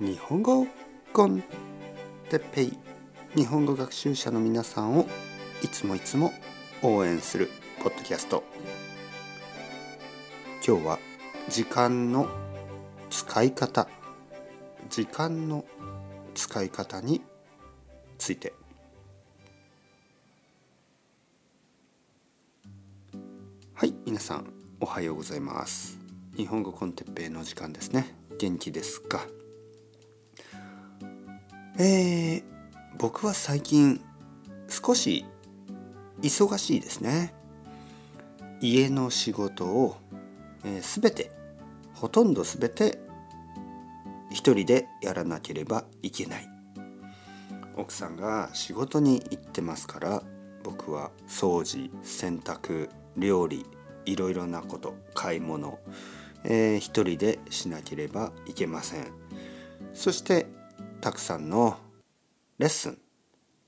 日本語コンテッペイ。日本語学習者の皆さんをいつもいつも応援するポッドキャスト。今日は時間の使い方。時間の使い方について。はい皆さんおはようございます。日本語コンテッペイの時間ですね。元気ですか？えー、僕は最近少し忙しいですね。家の仕事を、えー、全てほとんど全て一人でやらなければいけない。奥さんが仕事に行ってますから僕は掃除洗濯料理いろいろなこと買い物、えー、一人でしなければいけません。そしてたくさんのレッスン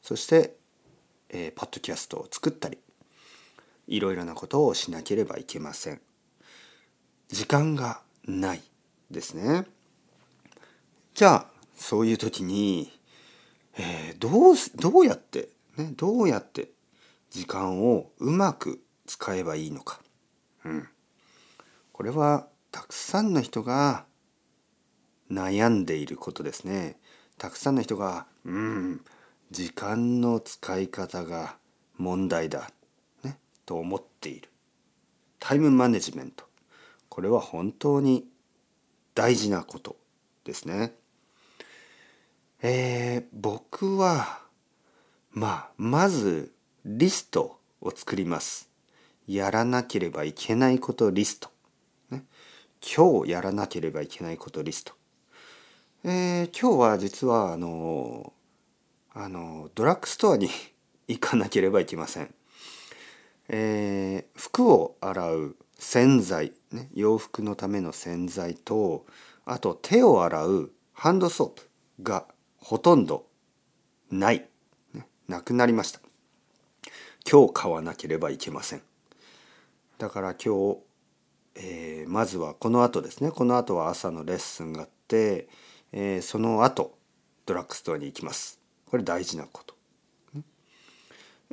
そして、えー、ポッドキャストを作ったりいろいろなことをしなければいけません。時間がないですね。じゃあそういう時に、えー、どうどうやって、ね、どうやって時間をうまく使えばいいのか、うん、これはたくさんの人が悩んでいることですね。たくさんの人が「うん時間の使い方が問題だ」ね、と思っている。タイムマネジメントこれは本当に大事なことですね。えー、僕はまあまずリストを作ります。やらなければいけないことリスト。ね、今日やらなければいけないことリスト。えー、今日は実はあのあのドラッグストアに 行かなければいけません。えー、服を洗う洗剤、ね、洋服のための洗剤とあと手を洗うハンドソープがほとんどない、ね、なくなりました。今日買わなければいけません。だから今日、えー、まずはこの後ですね。この後は朝のレッスンがあってえー、その後ドラッグストアに行きます。これ大事なこと。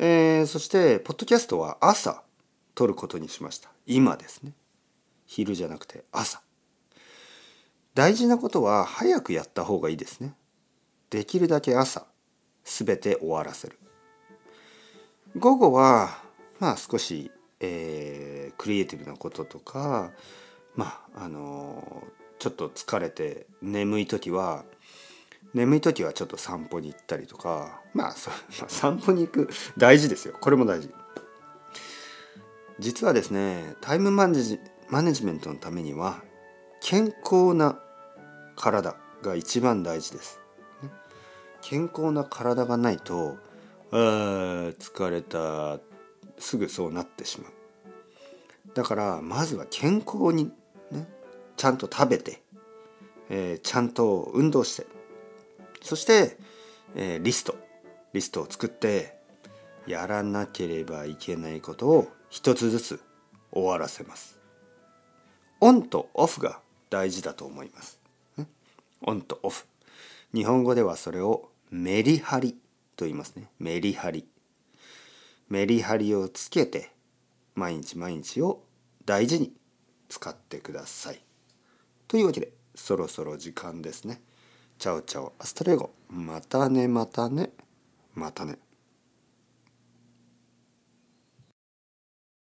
えー、そしてポッドキャストは朝撮ることにしました。今ですね。昼じゃなくて朝。大事なことは早くやった方がいいですね。できるだけ朝全て終わらせる。午後はまあ少し、えー、クリエイティブなこととかまああのちょっと疲れて眠い時は眠い時はちょっと散歩に行ったりとかまあそ、ま、散歩に行く大事ですよ。これも大事。実はですねタイムマネジマネジメントのためには健康な体が一番大事です、健康な体がないとあ疲れたすぐそうなってしまう。だからまずは健康にねちゃんと食べて、えー、ちゃんと運動してそして、えー、リストリストを作ってやらなければいけないことを一つずつ終わらせます。オンとオフが大事だと思います。オンとオフ。日本語ではそれをメリハリと言いますね。メリハリ。メリハリをつけて毎日毎日を大事に使ってください。というわけでそろそろ時間ですね。チャオチャオアストレゴまたねまたねまたね。